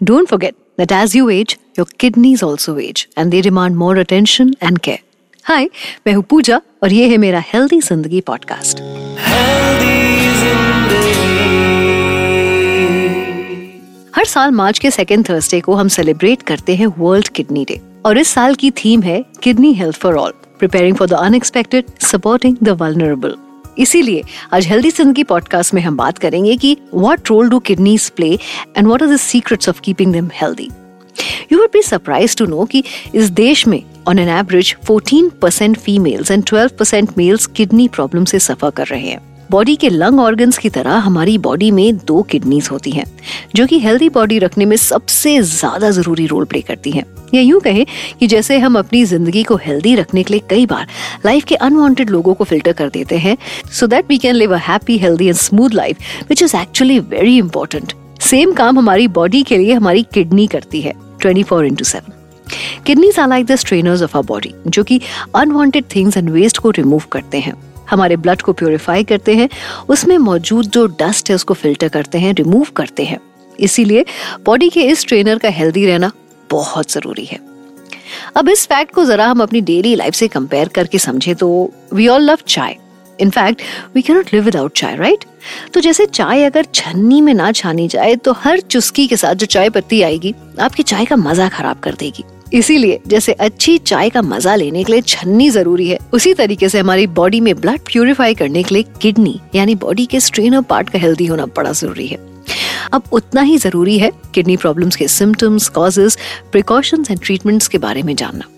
Don't forget that as you age, your kidneys also age and they demand more attention and care. हाय मैं हूँ पूजा और ये है मेरा हेल्दी ज़िंदगी पॉडकास्ट हर साल मार्च के सेकेंड थर्सडे को हम सेलिब्रेट करते हैं वर्ल्ड किडनी डे और इस साल की थीम है kidney health for all preparing for the unexpected supporting the vulnerable इसीलिए आज हेल्दी ज़िंदगी पॉडकास्ट में हम बात करेंगे कि what role do kidneys play and what are the secrets of keeping them healthy you would be surprise to know कि इस देश में on an average 14% females and 12% males kidney problem से सफ़र कर रहे हैं। बॉडी के लंग ऑर्गन्स की तरह हमारी बॉडी में दो किडनीज होती हैं, जो कि हेल्दी बॉडी रखने में सबसे ज़्यादा ज़रूरी रोल प्ले करती हैं। या यूँ कहें कि जैसे हम अपनी ज़िंदगी को हेल्दी रखने के लिए कई बार लाइफ के अनवांटेड लोगों को फ़िल्टर कर देते हैं so that we can live a happy healthy and smooth life which is actually very important same काम हमारी बॉडी के लिए हमारी किडनी करती है twenty four into seven kidneys are like the strainers of our body जो कि unwanted things and waste को रिमूव करते हैं। हमारे ब्लड को प्योरीफाई करते हैं, उसमें मौजूद जो डस्ट है उसको फ़िल्टर करते हैं रिमूव करते हैं। इसीलिए बॉडी के इस ट्रेनर का हेल्दी रहना बहुत ज़रूरी है। अब इस फैक्ट को जरा हम अपनी डेली लाइफ से कंपेयर करके समझे तो we all love chai. In fact we cannot live without chai right तो जैसे चाय अगर छन्नी में ना छानी जाए तो हर चुस्की के साथ जो चाय पत्ती आएगी, आपकी चाय का मज़ा खराब कर देगी। इसीलिए जैसे अच्छी चाय का मज़ा लेने के लिए छन्नी ज़रूरी है। उसी तरीके से हमारी बॉडी में ब्लड प्यूरिफाई करने के लिए किडनी यानी बॉडी के स्ट्रेनर पार्ट का हेल्दी होना बड़ा ज़रूरी है। अब उतना ही ज़रूरी है किडनी प्रॉब्लम्स के symptoms causes precautions and treatments के बारे में जानना।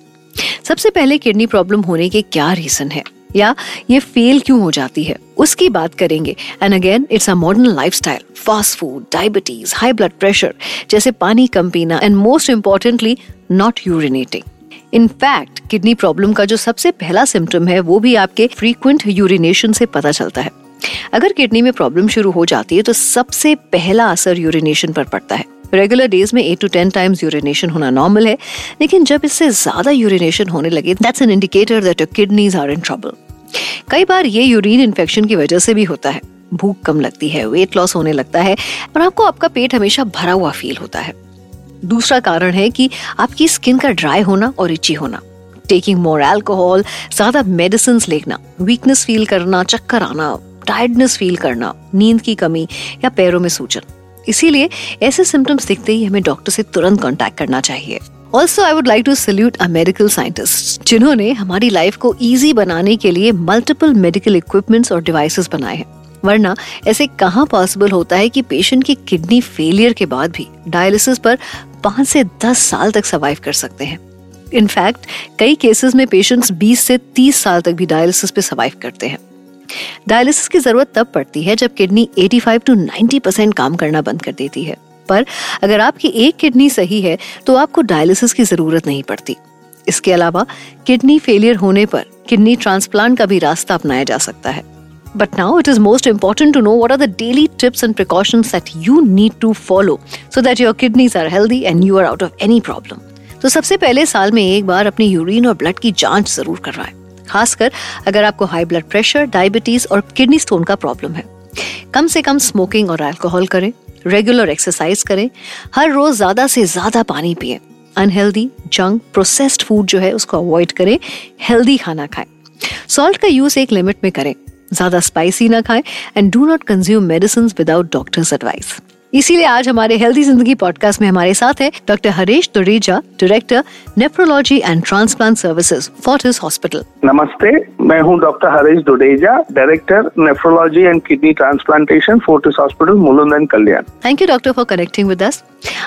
सबसे पहले किडनी प्रॉब्लम होने के क्या रीजन है? या ये फेल क्यों हो जाती है? उसकी बात करेंगे। And again it's a modern lifestyle fast food diabetes high blood pressure जैसे पानी कम पीना and most importantly not urinating in fact kidney problem का जो सबसे पहला सिम्टम है, वो भी आपके फ्रीक्वेंट यूरिनेशन से पता चलता है। अगर किडनी में प्रॉब्लम शुरू हो जाती है तो सबसे पहला असर यूरिनेशन पर पड़ता है। रेगुलर डेज़ में eight to ten times urination होना नॉर्मल है, लेकिन जब इससे ज़्यादा यूरिनेशन होने लगे that's an indicator that your kidneys are in trouble कई बार ये यूरिन इन्फेक्शन की वजह से भी होता है। भूख कम लगती है वेट लॉस होने लगता है और आपको आपका पेट हमेशा भरा हुआ फील होता है। दूसरा कारण है कि आपकी स्किन का ड्राई होना और इची होना। टेकिंग मोर एल्कोहल ज़्यादा मेडिसिन लेना वीकनेस फील करना, चक्कर आना टायर्डनेस फील करना, नींद की कमी या पैरों में सूजन। इसीलिए ऐसे सिम्टम्स दिखते ही हमें डॉक्टर से तुरंत कॉन्टेक्ट करना चाहिए। Also I would like to salute a medical scientist जिन्होंने हमारी लाइफ को ईजी बनाने के लिए मल्टीपल मेडिकल इक्विपमेंट्स और डिवाइसेस बनाए हैं। वरना, ऐसे कहाँ पॉसिबल होता है कि पेशेंट की किडनी फेलियर के बाद भी डायलिसिस पर पाँच से दस साल तक सर्वाइव कर सकते हैं। इनफैक्ट कई केसेस में पेशेंट्स 20 से 30 साल तक भी डायलिसिस पे सर्वाइव करते हैं। डायलिसिस की ज़रूरत तब पड़ती है जब किडनी 85 टू 90 परसेंट काम करना बंद कर देती है। पर अगर आपकी एक किडनी सही है तो आपको डायलिसिस की ज़रूरत नहीं पड़ती। इसके अलावा, किडनी फेलियर होने पर किडनी ट्रांसप्लांट का भी रास्ता अपनाया जा सकता है। But now it is most important to know what are the daily tips and precautions that you need to follow so that your kidneys are healthy and you are out of any problem. तो सबसे पहले साल में एक बार अपनी urine और blood की जाँच ज़रूर करवाएँ। खासकर अगर आपको हाई ब्लड प्रेशर डायबिटीज़ और किडनी स्टोन का प्रॉब्लम है। कम से कम स्मोकिंग और अल्कोहल करें। रेगुलर एक्सरसाइज करें। हर रोज ज़्यादा से ज़्यादा पानी पिए। अनहेल्दी जंक प्रोसेस्ड फ़ूड जो है, उसको अवॉइड करें। हेल्दी खाना खाएँ। सॉल्ट का यूज़ एक लिमिट में करें। ज़्यादा स्पाइसी ना खाएँ। And do not consume medicine without doctor's advice इसीलिए आज हमारे हेल्दी ज़िंदगी पॉडकास्ट में हमारे साथ है doctor Haresh Tureja director nephrology and transplant services Fortis hospital नमस्ते मैं हूँ doctor Haresh Dudeja director nephrology and kidney transplantation Fortis hospital मुलुंदन Kalyan thank you doctor for connecting with us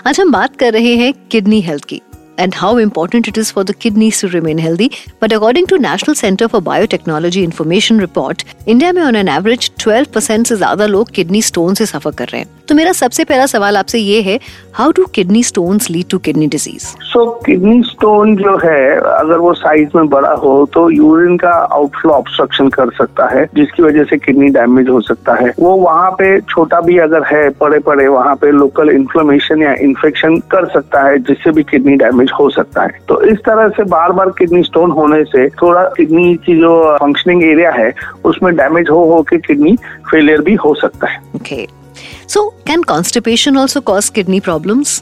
आज हम बात कर रहे हैं किडनी हेल्थ की। And how important it is for the kidneys to remain healthy. But according to National Center for Biotechnology Information Report, India में on an average 12 percent से ज़्यादा लोग किडनी स्टोन से सफ़र कर रहे हैं। तो मेरा सबसे पहला सवाल आपसे ये है how do kidney stones lead to kidney disease so kidney stone जो है अगर वो साइज़ में बड़ा हो तो यूरिन का आउटफ्लो ऑब्स्ट्रक्शन कर सकता है जिसकी वजह से किडनी डैमेज हो सकता है। वो वहाँ पे छोटा भी अगर है पड़े पड़े वहाँ पे लोकल इन्फ्लेमेशन या इन्फेक्शन कर सकता है जिससे भी किडनी डैमेज हो सकता है तो इस तरह से बार बार किडनी स्टोन होने से थोड़ा किडनी की जो फंक्शनिंग एरिया है उसमें डैमेज हो हो के किडनी फेलियर भी हो सकता है Okay. So, can constipation also cause kidney problems?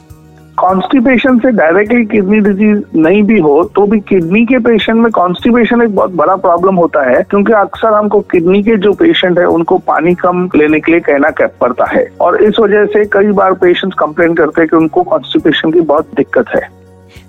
Constipation से डायरेक्टली किडनी डिज़ीज़ नहीं भी हो तो भी किडनी के पेशेंट में कॉन्स्टिपेशन एक बहुत बड़ा प्रॉब्लम होता है क्योंकि अक्सर हमको किडनी के जो पेशेंट है उनको पानी कम लेने के लिए कहना पड़ता है और इस वजह से कई बार पेशेंट्स कंप्लेन करते हैं कि उनको कॉन्स्टिपेशन की बहुत दिक्कत है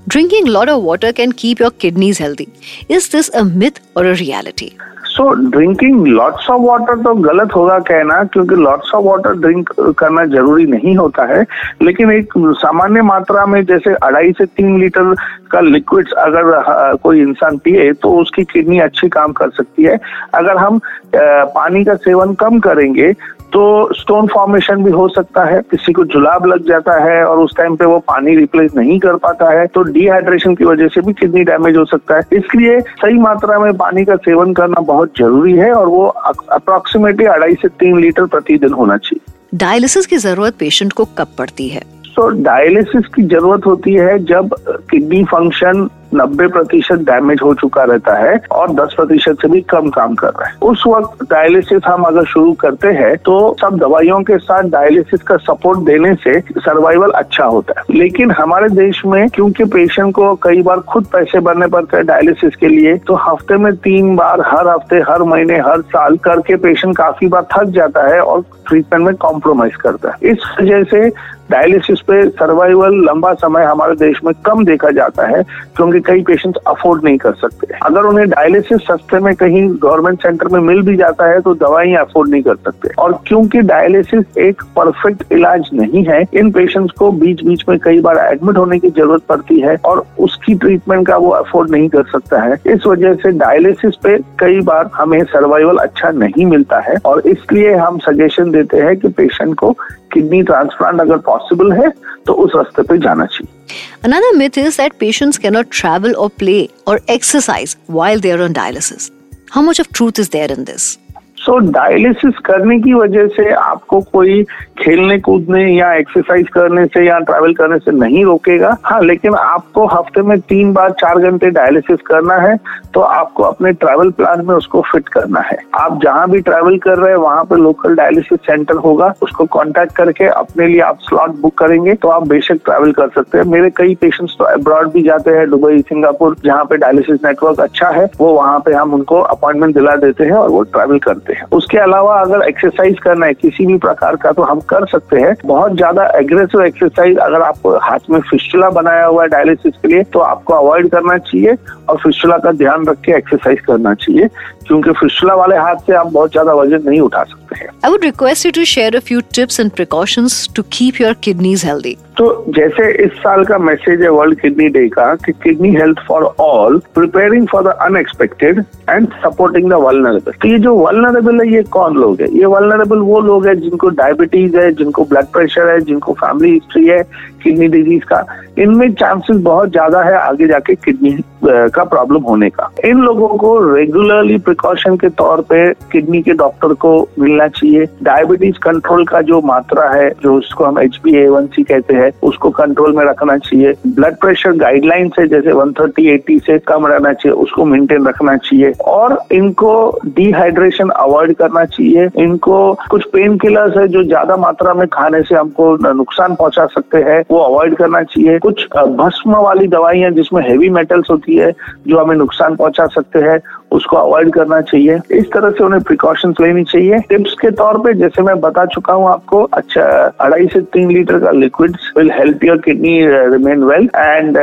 Drinking a lot of water can keep your kidneys healthy. Is this a myth or a reality? So drinking lots of water तो गलत होगा कहना, क्योंकि लॉट्स ऑफ़ वाटर ड्रिंक करना ज़रूरी नहीं होता है लेकिन एक सामान्य मात्रा में जैसे अढ़ाई से तीन लीटर का लिक्विड्स अगर कोई इंसान पिए तो उसकी किडनी अच्छी काम कर सकती है अगर हम पानी का सेवन कम करेंगे तो स्टोन फॉर्मेशन भी हो सकता है किसी को जुलाब लग जाता है और उस टाइम पे वो पानी रिप्लेस नहीं कर पाता है तो डिहाइड्रेशन की वजह से भी किडनी डैमेज हो सकता है। इसलिए सही मात्रा में पानी का सेवन करना बहुत ज़रूरी है और वो अप्रोक्सीमेटली अढ़ाई से तीन लीटर प्रतिदिन होना चाहिए। डायलिसिस की ज़रूरत पेशेंट को कब पड़ती है? तो डायलिसिस की ज़रूरत होती है जब किडनी फ़ंक्शन नब्बे प्रतिशत डैमेज हो चुका रहता है और दस प्रतिशत से भी कम काम कर रहा है। उस वक्त डायलिसिस हम अगर शुरू करते हैं तो सब दवाइयों के साथ डायलिसिस का सपोर्ट देने से सर्वाइवल अच्छा होता है। लेकिन हमारे देश में, क्योंकि पेशेंट को कई बार खुद पैसे भरने पड़ते हैं डायलिसिस के लिए तो हफ़्ते में तीन बार, हर हफ़्ते, हर महीने, हर साल करके पेशेंट काफ़ी बार थक जाता है और ट्रीटमेंट में कॉम्प्रोमाइज करता है। इस वजह से डायलिसिस पे सर्वाइवल लंबा समय हमारे देश में कम देखा जाता है, क्योंकि कई पेशेंट्स अफोर्ड नहीं कर सकते। अगर उन्हें डायलिसिस सस्ते में कहीं गवर्नमेंट सेंटर में मिल भी जाता है तो दवाई अफोर्ड नहीं कर सकते। और क्योंकि डायलिसिस एक परफेक्ट इलाज नहीं है, इन पेशेंट्स को बीच बीच में कई बार एडमिट होने की ज़रूरत पड़ती है और उसकी ट्रीटमेंट का वो अफोर्ड नहीं कर सकता है। इस वजह से डायलिसिस पे कई बार हमें सर्वाइवल अच्छा नहीं मिलता है और इसलिए हम सजेशन देते हैं कि पेशेंट को किडनी ट्रांसप्लांट अगर पॉसिबल है तो उस रास्ते पे जाना चाहिए Another myth is that patients cannot travel or play or exercise while they are on dialysis. How much of truth is there in this? So so, dialysis करने की वजह से आपको कोई खेलने कूदने या एक्सरसाइज करने से या ट्रैवल करने से नहीं रोकेगा। हाँ लेकिन आपको हफ़्ते में तीन बार चार घंटे डायलिसिस करना है तो आपको अपने ट्रैवल प्लान में उसको फिट करना है। आप जहाँ भी ट्रैवल कर रहे हैं वहाँ पे लोकल डायलिसिस सेंटर होगा। उसको कॉन्टेक्ट करके अपने लिए आप स्लॉट बुक करेंगे तो आप बेशक ट्रैवल कर सकते हैं। मेरे कई पेशेंट्स तो अब्रॉड भी जाते हैं दुबई सिंगापुर जहाँ पे डायलिसिस नेटवर्क अच्छा है वो वहाँ पे हम उनको अपॉइंटमेंट दिला देते हैं और वो ट्रैवल करते हैं। उसके अलावा अगर एक्सरसाइज करना है, किसी भी प्रकार का तो हम कर सकते हैं। बहुत ज़्यादा एग्रेसिव एक्सरसाइज अगर आपको हाथ में फिस्टुला बनाया हुआ है डायलिसिस के लिए तो आपको अवॉइड करना चाहिए और फिस्टुला का ध्यान रख के एक्सरसाइज करना चाहिए, क्योंकि फिस्टुला वाले हाथ से आप बहुत ज़्यादा वज़न नहीं उठा सकते। हैं I would request you to share a few tips and precautions to keep your kidneys healthy तो जैसे इस साल का मैसेज है वर्ल्ड किडनी डे का कि kidney health for all preparing for the unexpected and supporting the vulnerable तो ये जो वलनरेबल है, ये कौन लोग है? ये वलनरेबल वो लोग है जिनको डायबिटीज़ है, जिनको ब्लड प्रेशर है, जिनको फैमिली हिस्ट्री है किडनी डिज़ीज़ का। इनमें चांसेस बहुत ज़्यादा है आगे जाके किडनी का प्रॉब्लम होने का। इन लोगों को रेगुलरली प्रिकॉशन के तौर पे किडनी के डॉक्टर को मिलना चाहिए। डायबिटीज़ कंट्रोल का जो मात्रा है, जो उसको हम H B A one C कहते हैं, उसको कंट्रोल में रखना चाहिए। ब्लड प्रेशर गाइडलाइन से जैसे 130 80 से कम रहना चाहिए, उसको मेंटेन रखना चाहिए। और इनको डिहाइड्रेशन अवॉइड करना चाहिए। इनको कुछ पेन किलर्स है, जो ज़्यादा मात्रा में खाने से हमको नुकसान पहुँचा सकते हैं, वो अवॉइड करना चाहिए। कुछ भस्म वाली दवाइयाँ जिसमें हेवी मेटल्स होती है जो हमें नुकसान पहुँचा सकते हैं, उसको अवॉइड करना चाहिए। इस तरह से उन्हें प्रिकॉशंस लेनी चाहिए। टिप्स के तौर पे, जैसे मैं बता चुका हूँ आपको अच्छा अढ़ाई से तीन लीटर का liquid will help your kidney remain well and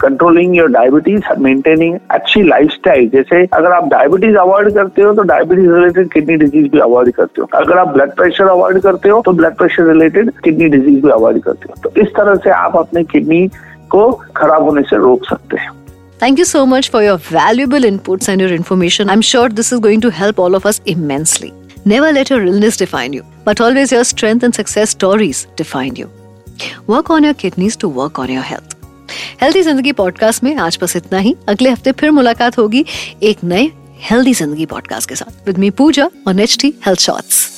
controlling your diabetes maintaining अच्छी लाइफस्टाइल जैसे अगर आप डायबिटीज़ अवॉइड करते हो तो डायबिटीज़ रिलेटेड किडनी डिज़ीज़ भी अवॉइड करते हो। अगर आप ब्लड प्रेशर अवॉइड करते हो तो blood pressure related kidney disease भी अवॉइड करते हो। तो इस तरह से आप अपने किडनी को खराब होने से रोक सकते हैं। Thank you so much for your valuable inputs and your information. I'm sure this is going to help all of us immensely. Never let your illness define you, but always your strength and success stories define you. Work on your kidneys to work on your health. Healthy Zindagi podcast में आज बस इतना ही अगले हफ़्ते फिर मुलाकात होगी एक नए हेल्दी ज़िंदगी पॉडकास्ट के साथ with me Pooja on H T health shorts